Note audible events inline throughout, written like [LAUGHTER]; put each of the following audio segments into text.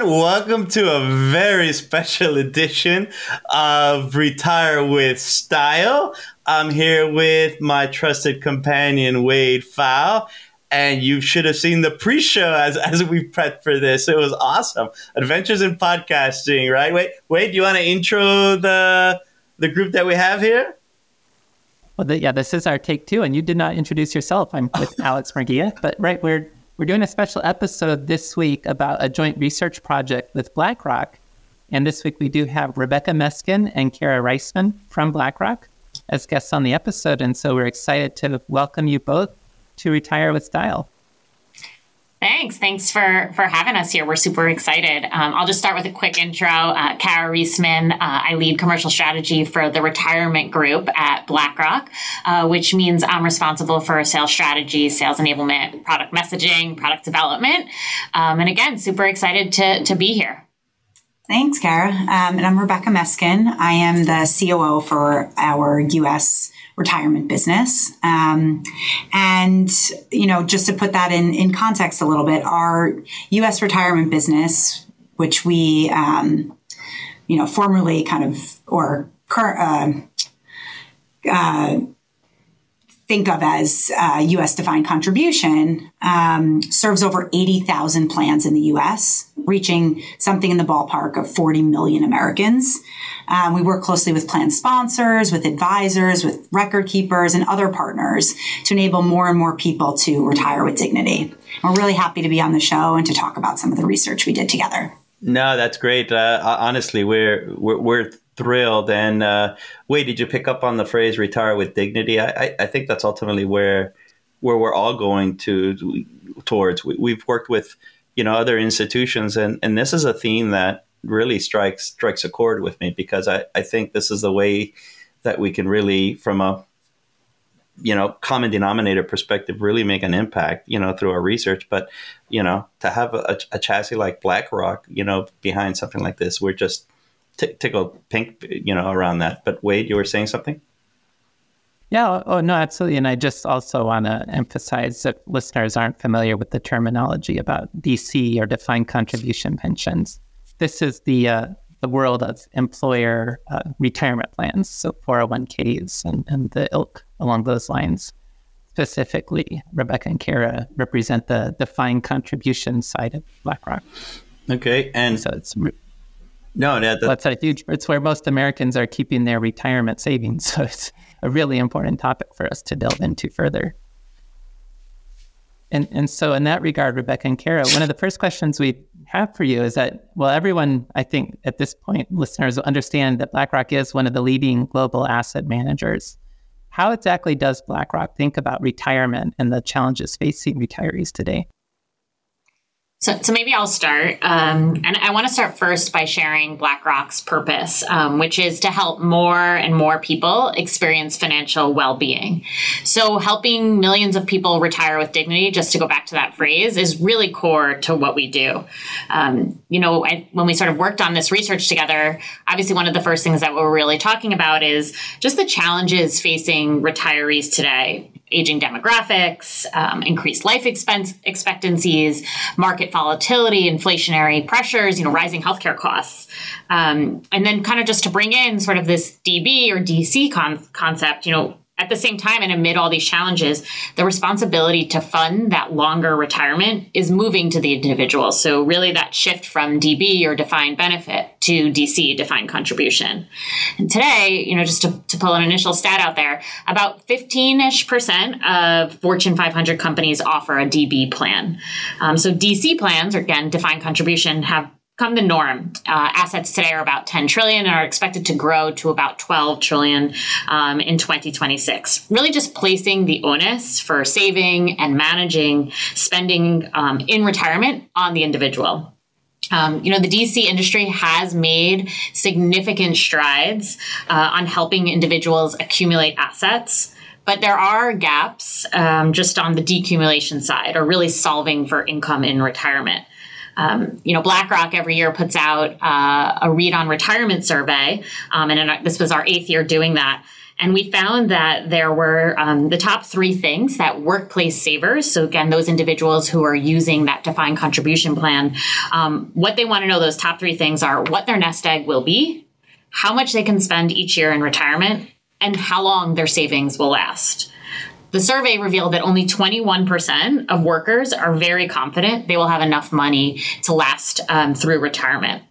Everyone. Welcome to a very special edition of Retire with Style. I'm here with my trusted companion, Wade Pfau. And you should have seen the pre show as, [LAUGHS] as we prepped for this. It was awesome. Adventures in Podcasting, right? Wait, Wade, do you want to intro the, the group that we have here? Well, the, yeah, this is our take two, and you did not introduce yourself. I'm with [LAUGHS] Alex Murguia, but right, we're we're doing a special episode this week about a joint research project with BlackRock. And this week we do have Rebecca Meskin and Cara Reisman from BlackRock as guests on the episode. And so we're excited to welcome you both to Retire with Style. Thanks. Thanks for for having us here. We're super excited. Um, I'll just start with a quick intro. Uh, Cara Reisman. Uh, I lead commercial strategy for the retirement group at BlackRock, uh, which means I'm responsible for sales strategy, sales enablement, product messaging, product development. Um, and again, super excited to to be here. Thanks, Cara. Um, and I'm Rebecca Meskin. I am the COO for our U.S retirement business. Um, and, you know, just to put that in, in context a little bit, our US retirement business, which we, um, you know, formerly kind of, or current, uh, uh, think of as uh, US defined contribution um, serves over 80,000 plans in the US, reaching something in the ballpark of 40 million Americans. Um, we work closely with plan sponsors, with advisors, with record keepers, and other partners to enable more and more people to retire with dignity. We're really happy to be on the show and to talk about some of the research we did together. No, that's great. Uh, honestly, we're, we're, we're thrilled. And uh, Wade, did you pick up on the phrase "retire with dignity"? I, I, I think that's ultimately where where we're all going to towards. We, have worked with you know other institutions, and and this is a theme that really strikes strikes a chord with me because I, I think this is the way that we can really from a you know common denominator perspective really make an impact you know through our research but you know to have a, a chassis like BlackRock you know behind something like this we're just t- tickle pink, you know, around that. But Wade, you were saying something. Yeah, oh no, absolutely. And I just also want to emphasize that listeners aren't familiar with the terminology about DC or defined contribution pensions. This is the uh, the world of employer uh, retirement plans, so 401ks and, and the ilk along those lines. Specifically, Rebecca and Cara represent the defined contribution side of BlackRock. Okay, and so it's no, that, that's a huge. It's where most Americans are keeping their retirement savings. [LAUGHS] So it's a really important topic for us to delve into further. And and so in that regard, Rebecca and Cara, one of the first questions we have for you is that well, everyone I think at this point, listeners understand that BlackRock is one of the leading global asset managers. How exactly does BlackRock think about retirement and the challenges facing retirees today? So, so maybe I'll start. Um, and I want to start first by sharing BlackRock's purpose, um, which is to help more and more people experience financial well being. So, helping millions of people retire with dignity, just to go back to that phrase, is really core to what we do. Um, you know, I, when we sort of worked on this research together, obviously one of the first things that we're really talking about is just the challenges facing retirees today aging demographics, um, increased life expense expectancies, market volatility, inflationary pressures, you know, rising healthcare costs. Um, and then kind of just to bring in sort of this DB or DC con- concept, you know, at the same time, and amid all these challenges, the responsibility to fund that longer retirement is moving to the individual. So, really, that shift from DB or defined benefit to DC, defined contribution. And today, you know, just to, to pull an initial stat out there, about 15 ish percent of Fortune 500 companies offer a DB plan. Um, so, DC plans, or again, defined contribution, have become the norm. Uh, assets today are about 10 trillion and are expected to grow to about 12 trillion um, in 2026. Really just placing the onus for saving and managing spending um, in retirement on the individual. Um, you know, the DC industry has made significant strides uh, on helping individuals accumulate assets. But there are gaps um, just on the decumulation side or really solving for income in retirement. Um, you know, BlackRock every year puts out uh, a read on retirement survey, um, and in, this was our eighth year doing that. And we found that there were um, the top three things that workplace savers, so again, those individuals who are using that defined contribution plan, um, what they want to know, those top three things are what their nest egg will be, how much they can spend each year in retirement, and how long their savings will last. The survey revealed that only 21% of workers are very confident they will have enough money to last um, through retirement.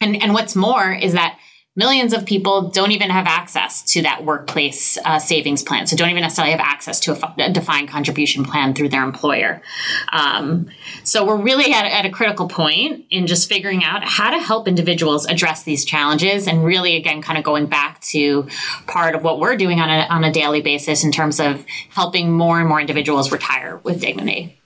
And, and what's more is that millions of people don't even have access to that workplace uh, savings plan. So don't even necessarily have access to a, defined contribution plan through their employer. Um, so we're really at, at, a critical point in just figuring out how to help individuals address these challenges and really, again, kind of going back to part of what we're doing on a, on a daily basis in terms of helping more and more individuals retire with dignity.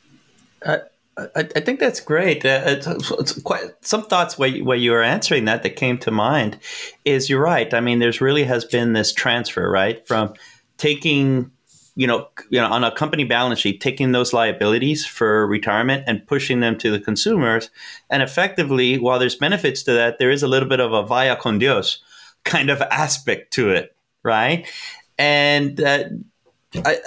Uh, I, I think that's great. Uh, it's, it's, quite some thoughts where you, where you were answering that that came to mind is you're right. I mean, there's really has been this transfer, right, from taking you know, you know, on a company balance sheet, taking those liabilities for retirement and pushing them to the consumers, and effectively, while there's benefits to that, there is a little bit of a vaya con Dios kind of aspect to it, right? And uh, I,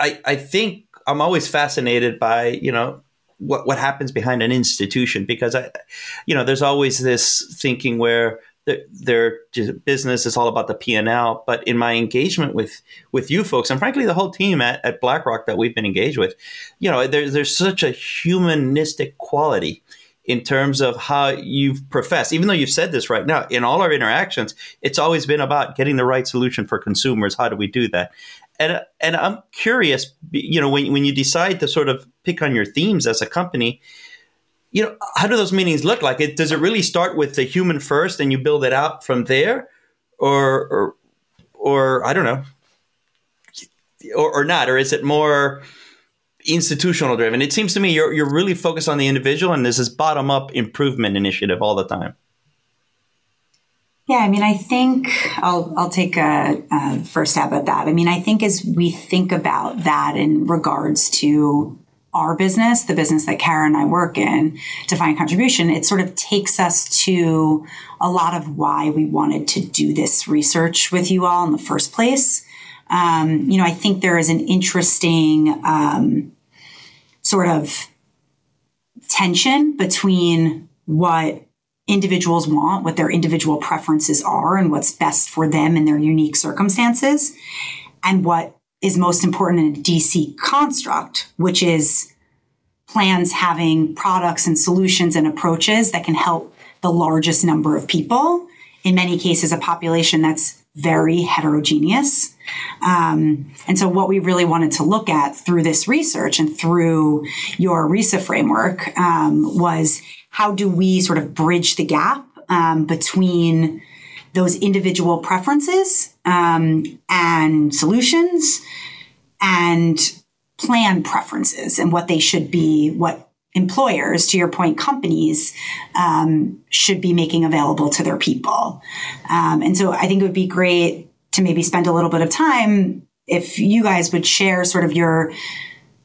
I, I think I'm always fascinated by you know what what happens behind an institution because I, you know, there's always this thinking where their business is all about the P and L. But in my engagement with with you folks, and frankly the whole team at, at BlackRock that we've been engaged with, you know, there, there's such a humanistic quality in terms of how you've professed, even though you've said this right now, in all our interactions, it's always been about getting the right solution for consumers. How do we do that? And and I'm curious, you know, when when you decide to sort of pick on your themes as a company, you know, how do those meetings look like? It does it really start with the human first, and you build it out from there, or or or I don't know, or, or not, or is it more institutional driven? It seems to me you're you're really focused on the individual, and there's this is bottom up improvement initiative all the time. Yeah, I mean, I think I'll I'll take a, a, first stab at that. I mean, I think as we think about that in regards to our business, the business that Cara and I work in, defined contribution, it sort of takes us to a lot of why we wanted to do this research with you all in the first place. Um, you know, I think there is an interesting um, sort of tension between what individuals want, what their individual preferences are, and what's best for them in their unique circumstances, and what is most important in a DC construct, which is plans having products and solutions and approaches that can help the largest number of people. In many cases, a population that's very heterogeneous. Um, and so, what we really wanted to look at through this research and through your RISA framework um, was how do we sort of bridge the gap um, between those individual preferences um, and solutions and plan preferences and what they should be, what employers, to your point, companies um, should be making available to their people. Um, and so I think it would be great to maybe spend a little bit of time if you guys would share sort of your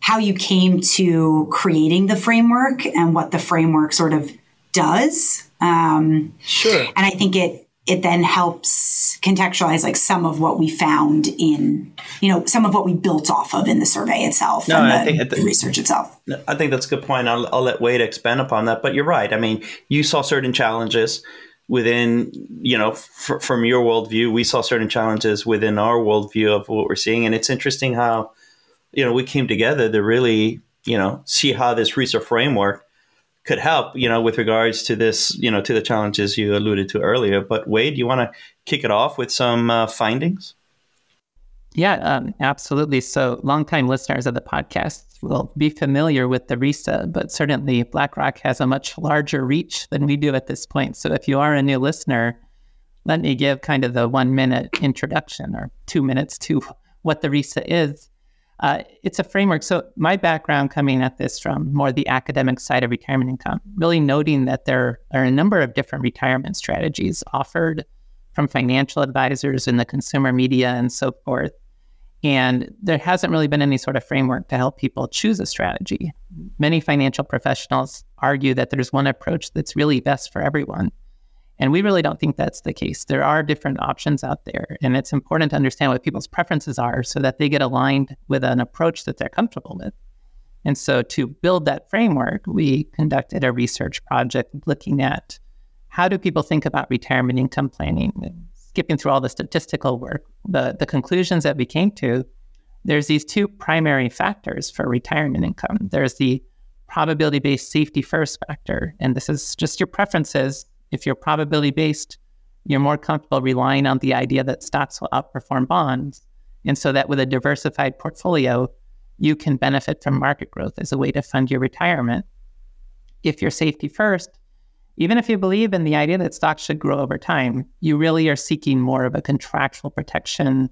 how you came to creating the framework and what the framework sort of does. Um, sure. And I think it it then helps contextualize like some of what we found in you know some of what we built off of in the survey itself no, and the, I think the research itself. I think that's a good point. I'll, I'll let Wade expand upon that. But you're right. I mean, you saw certain challenges within you know f- from your worldview. We saw certain challenges within our worldview of what we're seeing, and it's interesting how you know, we came together to really, you know, see how this research framework could help, you know, with regards to this, you know, to the challenges you alluded to earlier. But Wade, you want to kick it off with some uh, findings? Yeah, um, absolutely. So, longtime listeners of the podcast will be familiar with the RISA, but certainly BlackRock has a much larger reach than we do at this point. So if you are a new listener, let me give kind of the one minute introduction or two minutes to what the RISA is. Uh, it's a framework. So my background coming at this from more the academic side of retirement income, really noting that there are a number of different retirement strategies offered from financial advisors in the consumer media and so forth. And there hasn't really been any sort of framework to help people choose a strategy. Many financial professionals argue that there's one approach that's really best for everyone. And we really don't think that's the case. There are different options out there, and it's important to understand what people's preferences are so that they get aligned with an approach that they're comfortable with. And so, to build that framework, we conducted a research project looking at how do people think about retirement income planning. Skipping through all the statistical work, the, the conclusions that we came to, there's these two primary factors for retirement income. There's the probability based safety first factor, and this is just your preferences if you're probability based, you're more comfortable relying on the idea that stocks will outperform bonds. And so that with a diversified portfolio, you can benefit from market growth as a way to fund your retirement. If you're safety first, even if you believe in the idea that stocks should grow over time, you really are seeking more of a contractual protection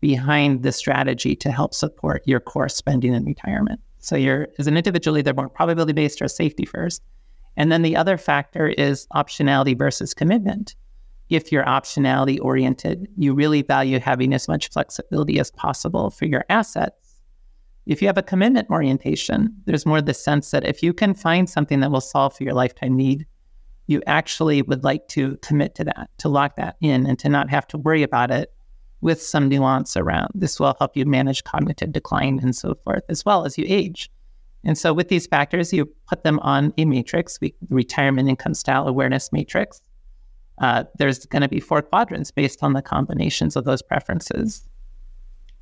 behind the strategy to help support your core spending in retirement. So you're as an individual either more probability based or safety first. And then the other factor is optionality versus commitment. If you're optionality oriented, you really value having as much flexibility as possible for your assets. If you have a commitment orientation, there's more the sense that if you can find something that will solve for your lifetime need, you actually would like to commit to that, to lock that in, and to not have to worry about it with some nuance around. This will help you manage cognitive decline and so forth, as well as you age. And so with these factors, you put them on a matrix, we, retirement income style awareness matrix. Uh, there's going to be four quadrants based on the combinations of those preferences.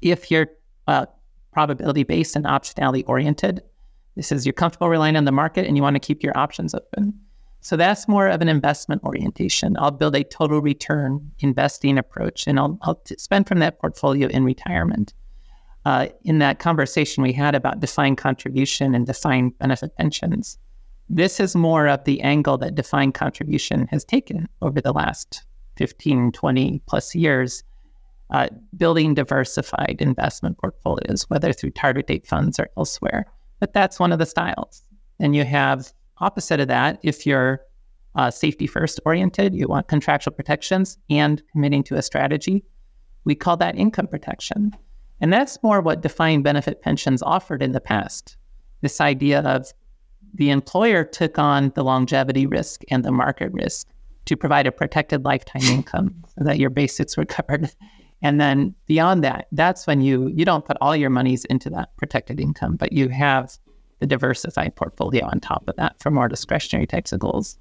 If you're uh, probability based and optionality oriented, this is you're comfortable relying on the market and you want to keep your options open. So that's more of an investment orientation. I'll build a total return investing approach and I'll, I'll spend from that portfolio in retirement uh, in that conversation we had about defined contribution and defined benefit pensions. This is more of the angle that defined contribution has taken over the last 15, 20 plus years, uh, building diversified investment portfolios, whether through target date funds or elsewhere. But that's one of the styles. And you have opposite of that, if you're uh, safety first oriented, you want contractual protections and committing to a strategy, we call that income protection. And that's more what defined benefit pensions offered in the past. This idea of the employer took on the longevity risk and the market risk to provide a protected lifetime [LAUGHS] income so that your basics were covered. And then beyond that, that's when you you don't put all your monies into that protected income, but you have the diversified portfolio on top of that for more discretionary types of goals.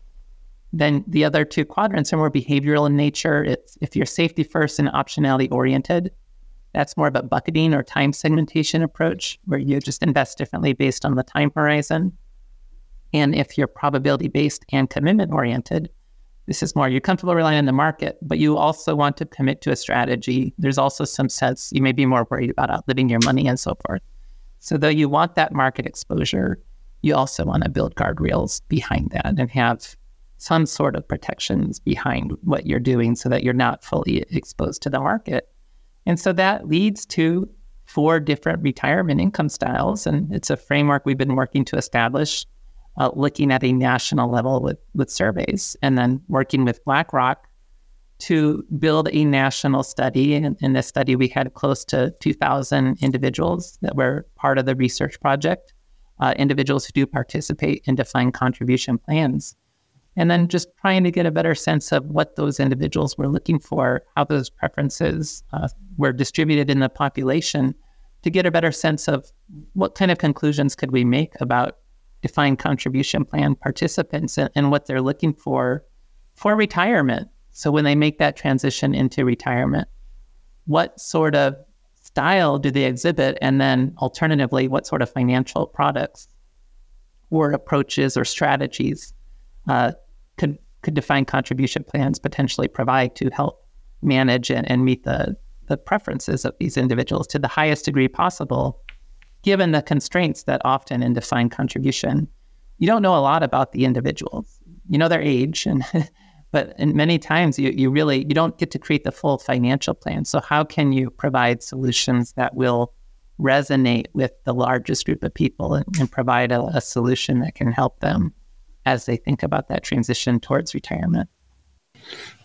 Then the other two quadrants are more behavioral in nature. It's if you're safety first and optionality oriented, that's more of a bucketing or time segmentation approach where you just invest differently based on the time horizon. And if you're probability based and commitment oriented, this is more you're comfortable relying on the market, but you also want to commit to a strategy. There's also some sense you may be more worried about outliving your money and so forth. So, though you want that market exposure, you also want to build guardrails behind that and have some sort of protections behind what you're doing so that you're not fully exposed to the market. And so that leads to four different retirement income styles. And it's a framework we've been working to establish, uh, looking at a national level with, with surveys, and then working with BlackRock to build a national study. And in this study, we had close to 2,000 individuals that were part of the research project, uh, individuals who do participate in defined contribution plans and then just trying to get a better sense of what those individuals were looking for, how those preferences uh, were distributed in the population, to get a better sense of what kind of conclusions could we make about defined contribution plan participants and, and what they're looking for for retirement. So when they make that transition into retirement, what sort of style do they exhibit? And then alternatively, what sort of financial products or approaches or strategies uh, could could defined contribution plans potentially provide to help manage and, and meet the the preferences of these individuals to the highest degree possible given the constraints that often in defined contribution, you don't know a lot about the individuals. You know their age and [LAUGHS] but in many times you, you really you don't get to create the full financial plan. So how can you provide solutions that will resonate with the largest group of people and, and provide a, a solution that can help them as they think about that transition towards retirement?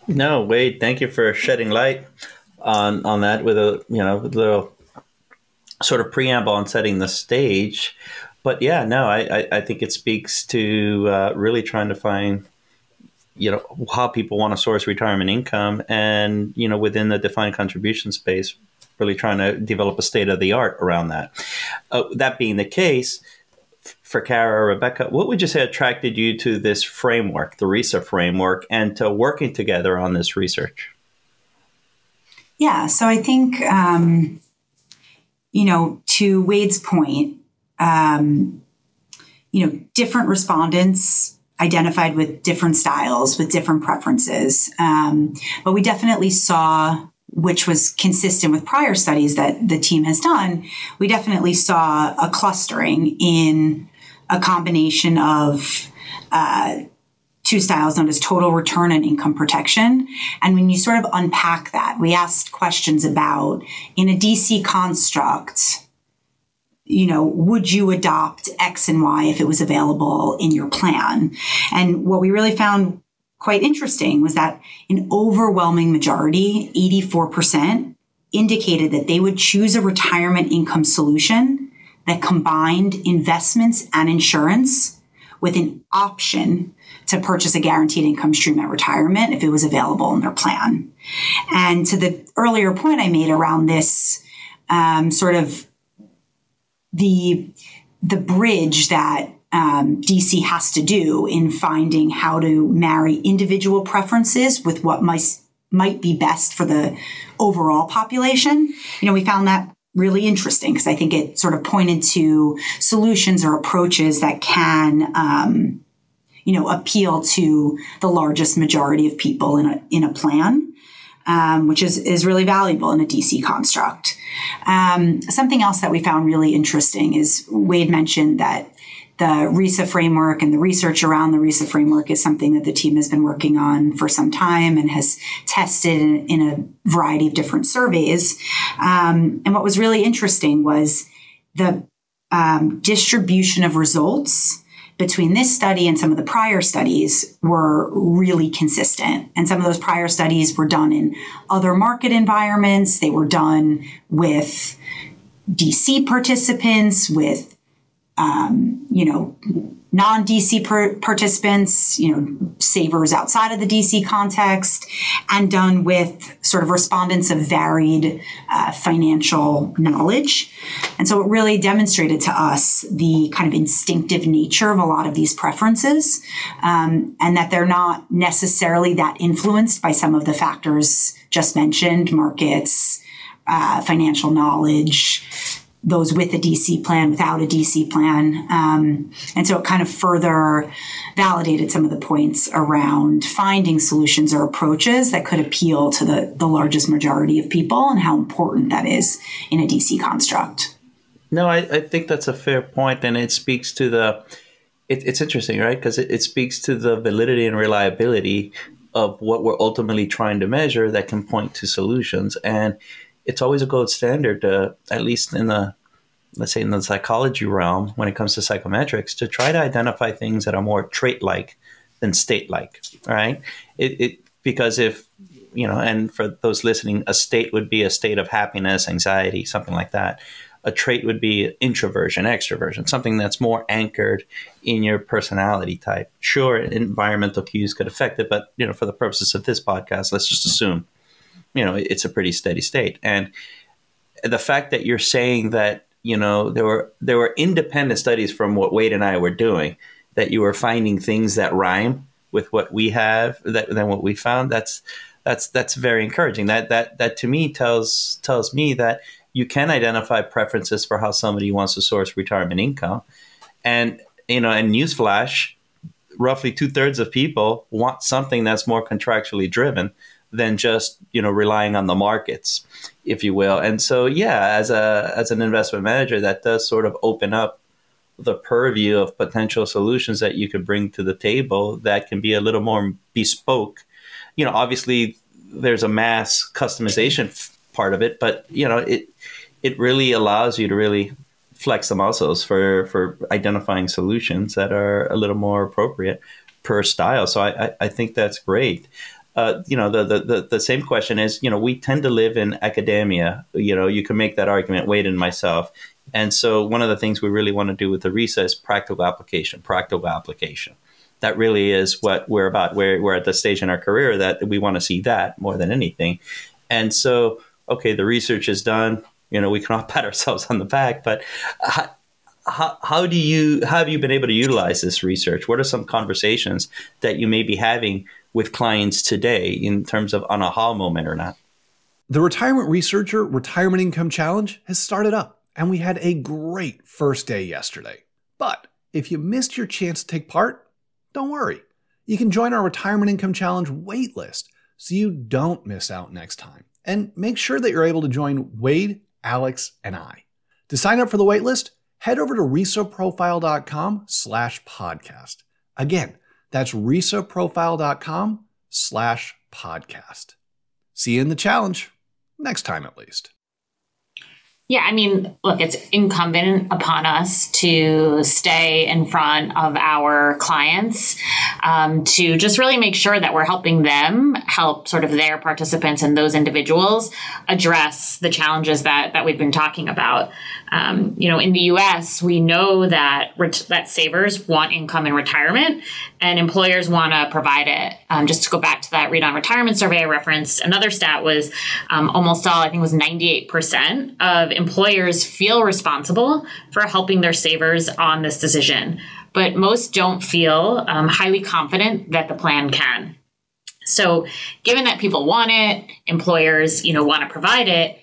No, Wade, thank you for shedding light on on that with a you know little sort of preamble on setting the stage. But yeah, no, I, I, I think it speaks to uh, really trying to find you know how people want to source retirement income and you know within the defined contribution space really trying to develop a state of the art around that uh, that being the case for Cara or Rebecca, what would you say attracted you to this framework, the RISA framework, and to working together on this research? Yeah, so I think, um, you know, to Wade's point, um, you know, different respondents identified with different styles, with different preferences. Um, but we definitely saw, which was consistent with prior studies that the team has done, we definitely saw a clustering in a combination of uh, two styles known as total return and income protection. And when you sort of unpack that, we asked questions about in a DC construct, you know, would you adopt X and Y if it was available in your plan? And what we really found quite interesting was that an overwhelming majority, 84%, indicated that they would choose a retirement income solution that combined investments and insurance with an option to purchase a guaranteed income stream at retirement if it was available in their plan. And to the earlier point I made around this um, sort of the the bridge that um, DC has to do in finding how to marry individual preferences with what might might be best for the overall population. You know, we found that really interesting because I think it sort of pointed to solutions or approaches that can, um, you know, appeal to the largest majority of people in a in a plan, um, which is is really valuable in a DC construct. Um, something else that we found really interesting is Wade mentioned that the RISA framework and the research around the RISA framework is something that the team has been working on for some time and has tested in, in a variety of different surveys. Um, and what was really interesting was the um, distribution of results between this study and some of the prior studies were really consistent. And some of those prior studies were done in other market environments. They were done with DC participants, with um, you know, non DC per- participants, you know, savers outside of the DC context, and done with sort of respondents of varied uh, financial knowledge. And so it really demonstrated to us the kind of instinctive nature of a lot of these preferences, um, and that they're not necessarily that influenced by some of the factors just mentioned markets, uh, financial knowledge those with a DC plan, without a DC plan. Um, and so it kind of further validated some of the points around finding solutions or approaches that could appeal to the, the largest majority of people and how important that is in a DC construct. No, I, I think that's a fair point, and it speaks to the. It, it's interesting, right? Because it, it speaks to the validity and reliability of what we're ultimately trying to measure that can point to solutions. And it's always a gold standard, to, at least in the let's say in the psychology realm, when it comes to psychometrics, to try to identify things that are more trait-like than state-like, right? It, it because if you know, and for those listening, a state would be a state of happiness, anxiety, something like that. A trait would be introversion, extroversion, something that's more anchored in your personality type. Sure, environmental cues could affect it, but you know, for the purposes of this podcast, let's just assume you know it's a pretty steady state. And the fact that you're saying that you know there were there were independent studies from what Wade and I were doing that you were finding things that rhyme with what we have that than what we found that's that's that's very encouraging. That that that to me tells tells me that you can identify preferences for how somebody wants to source retirement income. And you know and newsflash roughly two-thirds of people want something that's more contractually driven than just you know relying on the markets, if you will. And so, yeah, as a as an investment manager, that does sort of open up the purview of potential solutions that you could bring to the table that can be a little more bespoke. You know, obviously there's a mass customization part of it, but you know, it it really allows you to really flex the muscles for for identifying solutions that are a little more appropriate per style. So I, I, I think that's great. Uh, you know, the, the, the, same question is, you know, we tend to live in academia. You know, you can make that argument, Wade and myself. And so one of the things we really want to do with the RISA is practical application, practical application. That really is what we're about. We're, we're at the stage in our career that we want to see that more than anything. And so, okay, the research is done. You know, we can all [LAUGHS] pat ourselves on the back, but how, how do you, how have you been able to utilize this research? What are some conversations that you may be having with clients today in terms of an aha moment or not? The Retirement Researcher Retirement Income Challenge has started up and we had a great first day yesterday. But if you missed your chance to take part, don't worry. You can join our Retirement Income Challenge waitlist so you don't miss out next time. And make sure that you're able to join Wade, Alex, and I. To sign up for the waitlist, head over to risaprofile.com slash podcast. Again, that's risaprofile.com slash podcast. See you in the challenge, next time at least. Yeah, I mean, look, it's incumbent upon us to stay in front of our clients um, to just really make sure that we're helping them help sort of their participants and those individuals address the challenges that that we've been talking about. Um, you know, in the U.S., we know that ret- that savers want income in retirement, and employers want to provide it. Um, just to go back to that read on retirement survey I referenced, another stat was um, almost all, I think, was ninety eight percent of employers feel responsible for helping their savers on this decision, but most don't feel um, highly confident that the plan can. So, given that people want it, employers, you know, want to provide it,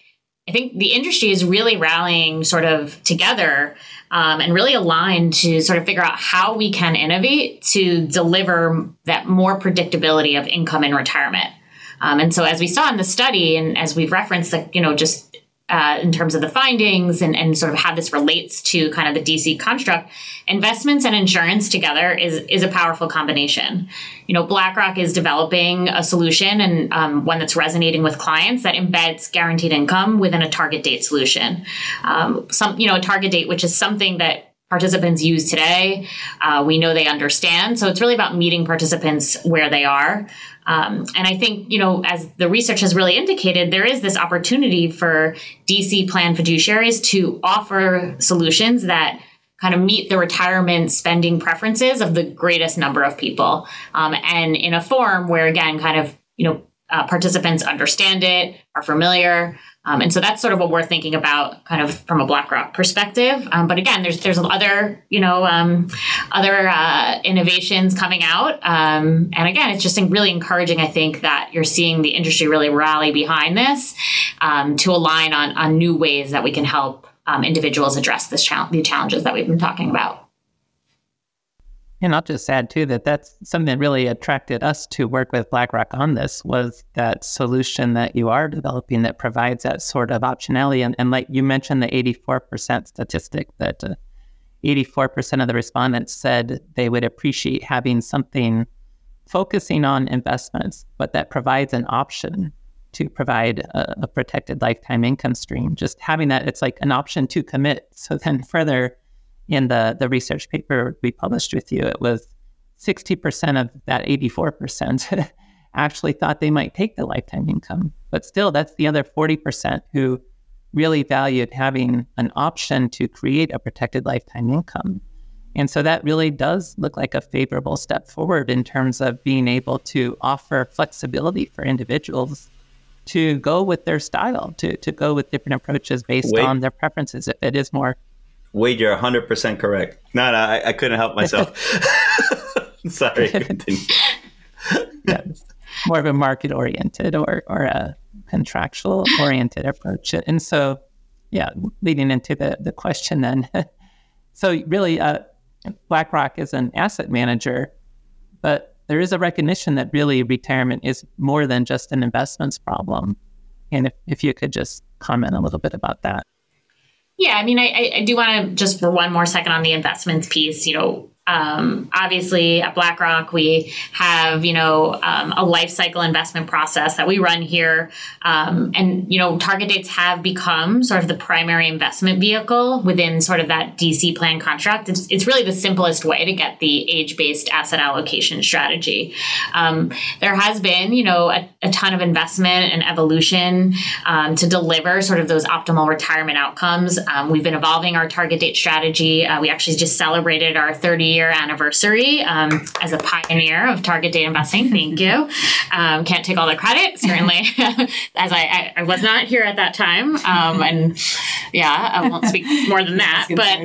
I think the industry is really rallying sort of together um, and really aligned to sort of figure out how we can innovate to deliver that more predictability of income in retirement. Um, and so, as we saw in the study, and as we've referenced, like you know, just uh, in terms of the findings and, and sort of how this relates to kind of the DC construct, investments and insurance together is is a powerful combination. You know, BlackRock is developing a solution and um, one that's resonating with clients that embeds guaranteed income within a target date solution. Um, some, you know, a target date, which is something that participants use today. Uh, we know they understand. So it's really about meeting participants where they are. Um, and I think, you know, as the research has really indicated, there is this opportunity for DC plan fiduciaries to offer solutions that kind of meet the retirement spending preferences of the greatest number of people. Um, and in a form where, again, kind of, you know, uh, participants understand it, are familiar. Um, and so that's sort of what we're thinking about, kind of from a BlackRock perspective. Um, but again, there's there's other you know um, other uh, innovations coming out, um, and again, it's just really encouraging. I think that you're seeing the industry really rally behind this um, to align on on new ways that we can help um, individuals address this challenge, the challenges that we've been talking about. And I'll just add too that that's something that really attracted us to work with BlackRock on this was that solution that you are developing that provides that sort of optionality. And, and like you mentioned, the 84% statistic that uh, 84% of the respondents said they would appreciate having something focusing on investments, but that provides an option to provide a, a protected lifetime income stream. Just having that, it's like an option to commit. So then further in the, the research paper we published with you, it was 60% of that 84% [LAUGHS] actually thought they might take the lifetime income. But still, that's the other 40% who really valued having an option to create a protected lifetime income. And so that really does look like a favorable step forward in terms of being able to offer flexibility for individuals to go with their style, to, to go with different approaches based Wait. on their preferences. If it is more Wade, you're 100% correct. No, no, I, I couldn't help myself. [LAUGHS] [LAUGHS] Sorry. yeah, more of a market oriented or, or a contractual oriented approach. And so, yeah, leading into the, the question then. [LAUGHS] so, really, uh, BlackRock is an asset manager, but there is a recognition that really retirement is more than just an investments problem. And if, if you could just comment a little bit about that. Yeah, I mean, I, I do want to just for one more second on the investments piece. You know, um, obviously, at BlackRock, we have you know um, a life cycle investment process that we run here, um, and you know target dates have become sort of the primary investment vehicle within sort of that DC plan construct. It's, it's really the simplest way to get the age based asset allocation strategy. Um, there has been you know a, a, ton of investment and evolution um, to deliver sort of those optimal retirement outcomes. Um, we've been evolving our target date strategy. Uh, we actually just celebrated our 30 year anniversary um, as a pioneer of target date investing. Thank you. [LAUGHS] Um, can't take all the credit, certainly, [LAUGHS] as I, I, I, was not here at that time. Um, and yeah, I won't speak more than [LAUGHS] that. But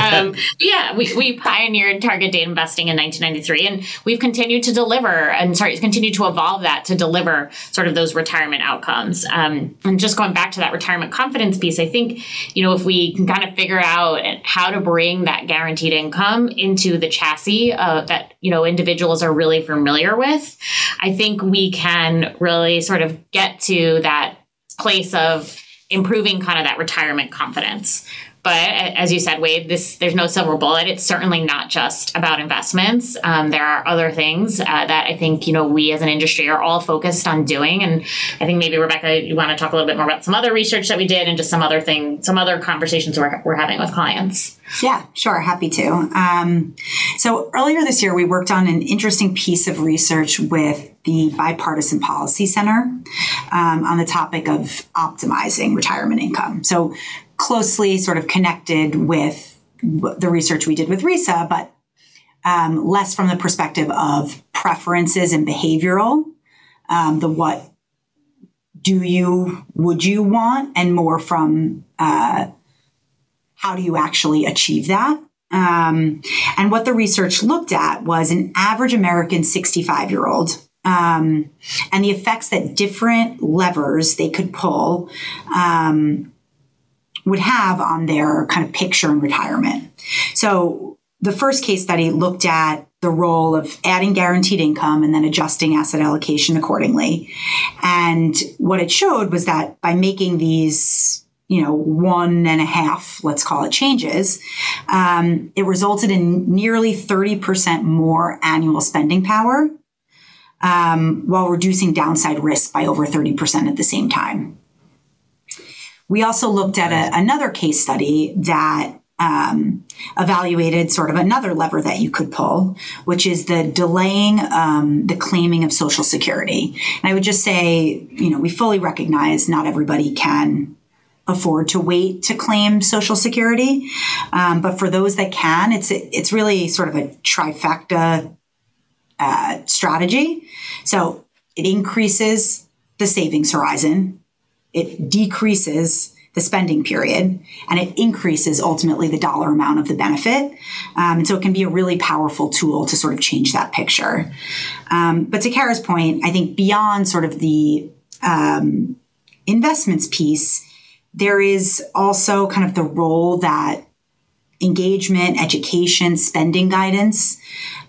um, yeah, we, we pioneered target date investing in 1993, and we've continued to deliver and sorry, continued to evolve that to deliver sort of those retirement outcomes. Um, and just going back to that retirement confidence piece, I think, you know, if we can kind of figure out how to bring that guarantee guaranteed income into the chassis uh, that you know individuals are really familiar with, I think we can really sort of get to that place of improving kind of that retirement confidence. But as you said, Wade, this there's no silver bullet. It's certainly not just about investments. Um, there are other things uh, that I think you know we as an industry are all focused on doing. And I think maybe Rebecca, you want to talk a little bit more about some other research that we did and just some other thing, some other conversations we're, we're having with clients. Yeah, sure. Happy to. Um, so earlier this year, we worked on an interesting piece of research with the Bipartisan Policy Center um, on the topic of optimizing retirement income. So closely sort of connected with the research we did with RISA, but um, less from the perspective of preferences and behavioral, um, the what do you, would you want, and more from uh, how do you actually achieve that. Um, and what the research looked at was an average American 65 year old um, and the effects that different levers they could pull um, would have on their kind of picture in retirement. So the first case study looked at the role of adding guaranteed income and then adjusting asset allocation accordingly. And what it showed was that by making these, you know, one and a half, let's call it changes, um, it resulted in nearly 30% more annual spending power um, while reducing downside risk by over 30% at the same time. We also looked at a, another case study that um, evaluated sort of another lever that you could pull, which is the delaying um, the claiming of Social Security. And I would just say, you know, we fully recognize not everybody can afford to wait to claim Social Security, um, but for those that can, it's it's really sort of a trifecta uh, strategy. So it increases the savings horizon it decreases the spending period and it increases ultimately the dollar amount of the benefit. Um, and so it can be a really powerful tool to sort of change that picture. Um, but to Cara's point, I think beyond sort of the um, investments piece, there is also kind of the role that engagement, education, spending guidance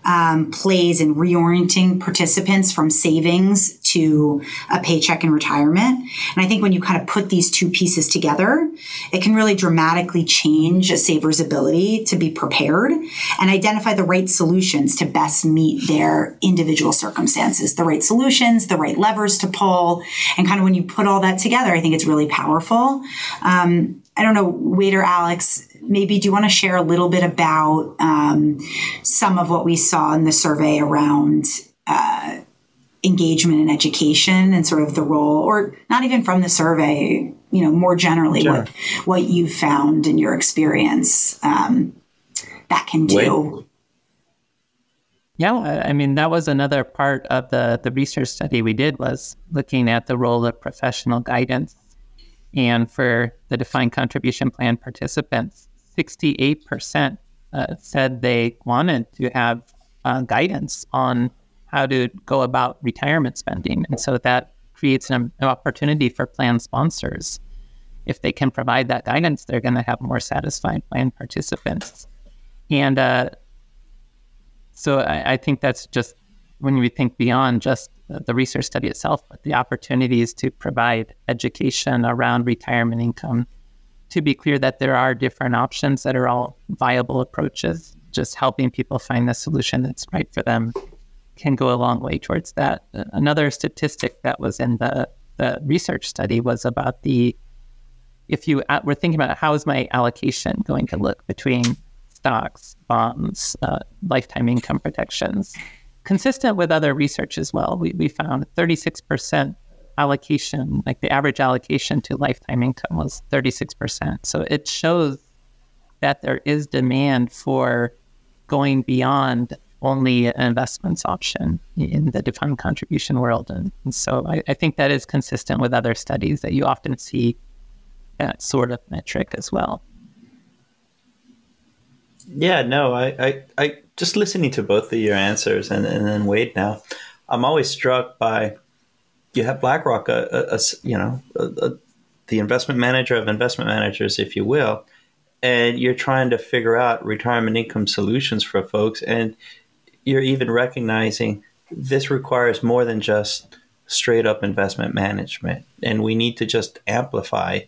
um, plays in reorienting participants from savings to a paycheck in retirement. And I think when you kind of put these two pieces together, it can really dramatically change a saver's ability to be prepared and identify the right solutions to best meet their individual circumstances, the right solutions, the right levers to pull. And kind of when you put all that together, I think it's really powerful. Um, I don't know, Waiter Alex, maybe do you want to share a little bit about um, some of what we saw in the survey around uh, engagement and education and sort of the role, or not even from the survey, you know, more generally sure. what what you found in your experience um, that can do. Wait. Yeah, I mean that was another part of the the research study we did was looking at the role of professional guidance, and for the defined contribution plan participants, 68% uh, said they wanted to have uh, guidance on how to go about retirement spending. And so that creates an, an opportunity for plan sponsors. If they can provide that guidance, they're going to have more satisfied plan participants. And uh, so I, I think that's just when we think beyond just the research study itself, but the opportunities to provide education around retirement income. To be clear that there are different options that are all viable approaches, just helping people find the solution that's right for them can go a long way towards that. Another statistic that was in the, the research study was about the if you uh, were thinking about how is my allocation going to look between stocks, bonds, uh, lifetime income protections, consistent with other research as well. We, we found 36% allocation, like the average allocation to lifetime income was 36%. So it shows that there is demand for going beyond only an investments option in the defined contribution world. And, and so I, I, think that is consistent with other studies that you often see that sort of metric as well. Yeah, no, I, I, I just listening to both of your answers and, and then Wade now, I'm always struck by you have BlackRock, a, a, a you know, a, the investment manager of investment managers, if you will, and you're trying to figure out retirement income solutions for folks, and you're even recognizing this requires more than just straight up investment management, and we need to just amplify,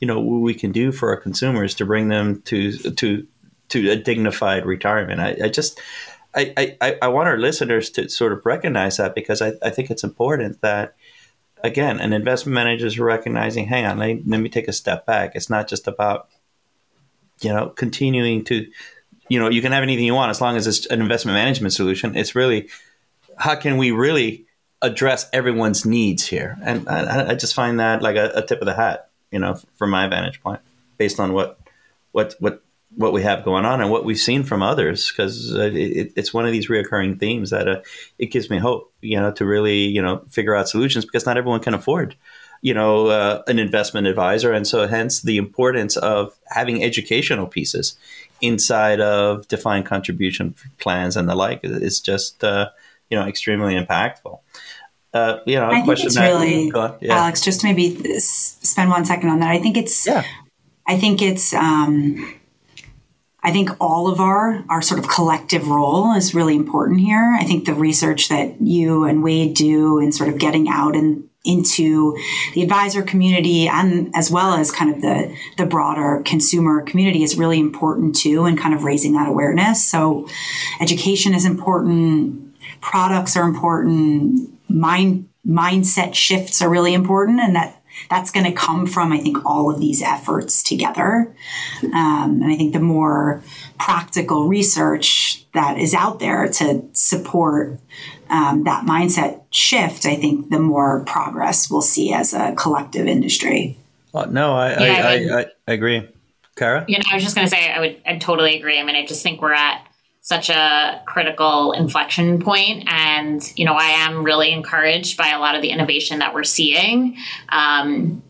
you know, what we can do for our consumers to bring them to to to a dignified retirement. I, I just I, I, I want our listeners to sort of recognize that because I, I think it's important that again, an investment manager is recognizing, hang on, let, let me take a step back. It's not just about, you know, continuing to, you know, you can have anything you want as long as it's an investment management solution. It's really, how can we really address everyone's needs here? And I, I just find that like a, a tip of the hat, you know, from my vantage point, based on what, what, what what we have going on and what we've seen from others because uh, it, it's one of these reoccurring themes that uh, it gives me hope you know to really you know figure out solutions because not everyone can afford you know uh, an investment advisor and so hence the importance of having educational pieces inside of defined contribution plans and the like is just uh, you know extremely impactful uh, you know, I think it's that, really, yeah. Alex, just to maybe spend one second on that. I think it's, yeah. I think it's, um, I think all of our our sort of collective role is really important here. I think the research that you and Wade do in sort of getting out and into the advisor community and as well as kind of the the broader consumer community is really important too and kind of raising that awareness. So education is important, products are important, mind mindset shifts are really important and that that's going to come from, I think, all of these efforts together. Um, and I think the more practical research that is out there to support um, that mindset shift, I think the more progress we'll see as a collective industry. Well, no, I, yeah, I, I, I, I agree. Cara? You know, I was just going to say, I would I totally agree. I mean, I just think we're at such a critical inflection point and you know i am really encouraged by a lot of the innovation that we're seeing um,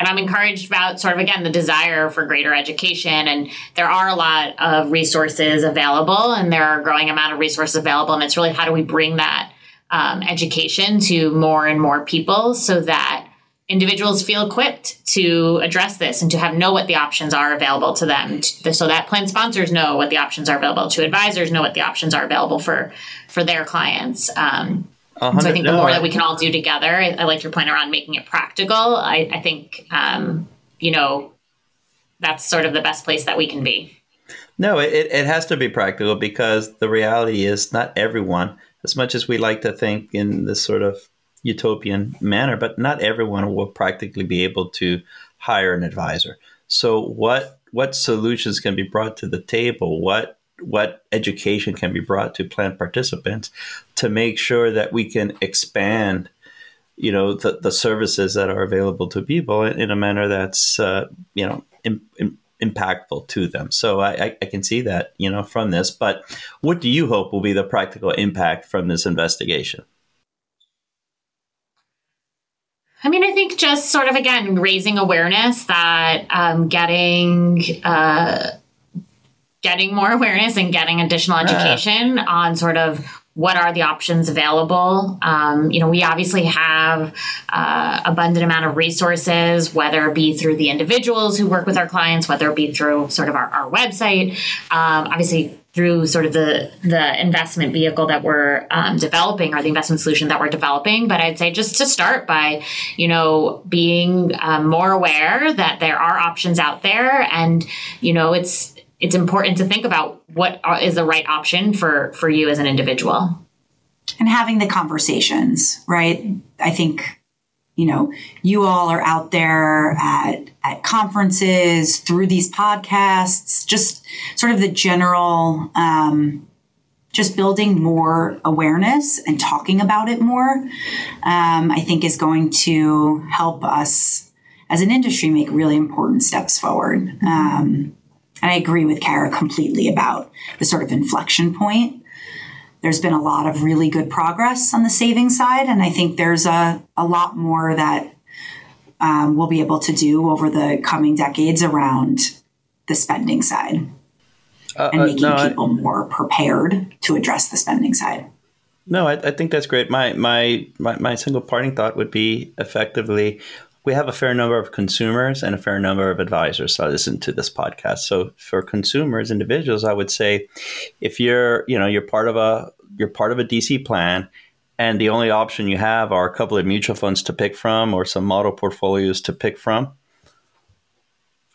and i'm encouraged about sort of again the desire for greater education and there are a lot of resources available and there are a growing amount of resources available and it's really how do we bring that um, education to more and more people so that individuals feel equipped to address this and to have know what the options are available to them so that plan sponsors know what the options are available to advisors know what the options are available for for their clients um, so I think the more that we can all do together, I, I like your point around making it practical. I, I think, um, you know, that's sort of the best place that we can be. No, it, it has to be practical because the reality is not everyone, as much as we like to think in this sort of utopian manner, but not everyone will practically be able to hire an advisor. So what what solutions can be brought to the table? What what education can be brought to plan participants to make sure that we can expand you know the, the services that are available to people in, in a manner that's uh, you know in, in, impactful to them. So I, I can see that you know from this but what do you hope will be the practical impact from this investigation? I mean, I think just sort of again raising awareness that um, getting uh, getting more awareness and getting additional education on sort of what are the options available. Um, you know, we obviously have uh, abundant amount of resources, whether it be through the individuals who work with our clients, whether it be through sort of our, our website. Um, obviously, through sort of the the investment vehicle that we're um, developing or the investment solution that we're developing. But I'd say just to start by, you know, being um, more aware that there are options out there, and you know, it's it's important to think about what is the right option for for you as an individual, and having the conversations. Right, I think you know, you all are out there at, at conferences through these podcasts, just sort of the general, um, just building more awareness and talking about it more, um, I think is going to help us as an industry make really important steps forward. Um, and I agree with Cara completely about the sort of inflection point there's been a lot of really good progress on the saving side, and I think there's a, a lot more that um, we'll be able to do over the coming decades around the spending side uh, and uh, making uh, no, people I, more prepared to address the spending side. No, I, I, think that's great. My, my my my single parting thought would be effectively we have a fair number of consumers and a fair number of advisors that listen to this podcast. So for consumers, individuals, I would say if you're, you know, you're part of a you're part of a DC plan and the only option you have are a couple of mutual funds to pick from or some model portfolios to pick from.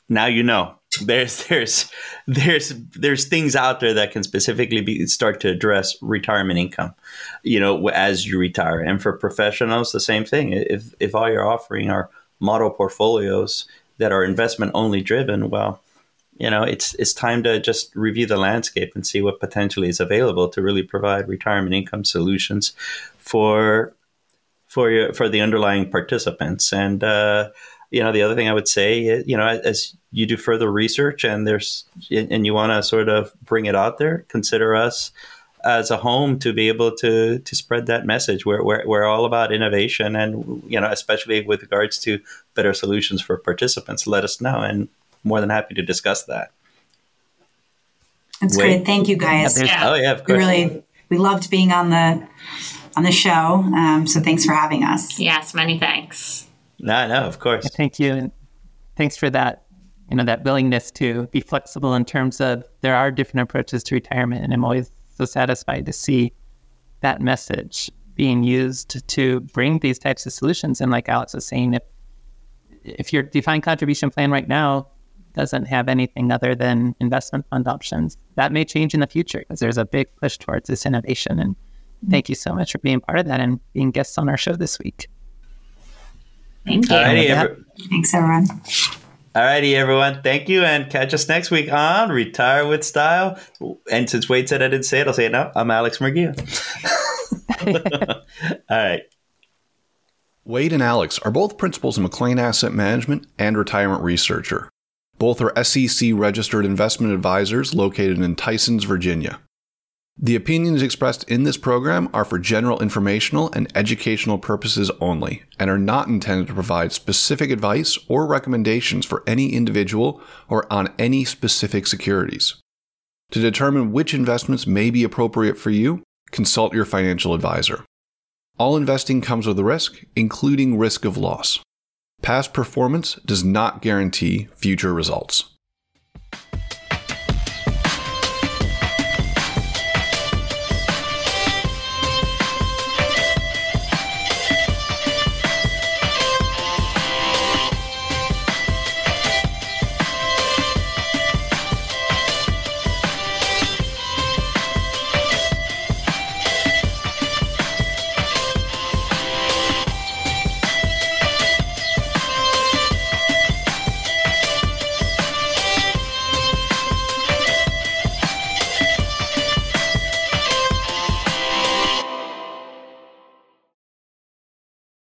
Now you know. [LAUGHS] There's there's there's there's things out there that can specifically be start to address retirement income, you know, as you retire. And for professionals, the same thing. If if all you're offering are model portfolios that are investment only driven, well, you know, it's it's time to just review the landscape and see what potentially is available to really provide retirement income solutions for for your, for the underlying participants. And uh, you know, the other thing I would say, you know, as you do further research and there's and you want to sort of bring it out there, consider us as a home to be able to to spread that message. We're, we're, we're all about innovation, and you know, especially with regards to better solutions for participants. Let us know, and more than happy to discuss that. That's Wait. great. Thank you, guys. Yeah. Oh yeah, of course. We really we loved being on the on the show. Um, so thanks for having us. Yes, many thanks. No, no, of course. Thank you, and thanks for that. You know that willingness to be flexible in terms of there are different approaches to retirement, and I'm always so satisfied to see that message being used to bring these types of solutions. And like Alex was saying, if if your defined contribution plan right now doesn't have anything other than investment fund options, that may change in the future because there's a big push towards this innovation. And thank you so much for being part of that and being guests on our show this week. Thank you. Alrighty, Thanks, everyone. Alrighty, everyone. Thank you, and catch us next week on Retire with Style. And since Wade said I didn't say it, I'll say it now. I'm Alex Murguia. [LAUGHS] All right. Wade and Alex are both principals in McLean Asset Management and retirement researcher. Both are SEC registered investment advisors located in Tysons, Virginia. The opinions expressed in this program are for general informational and educational purposes only and are not intended to provide specific advice or recommendations for any individual or on any specific securities. To determine which investments may be appropriate for you, consult your financial advisor. All investing comes with a risk, including risk of loss. Past performance does not guarantee future results.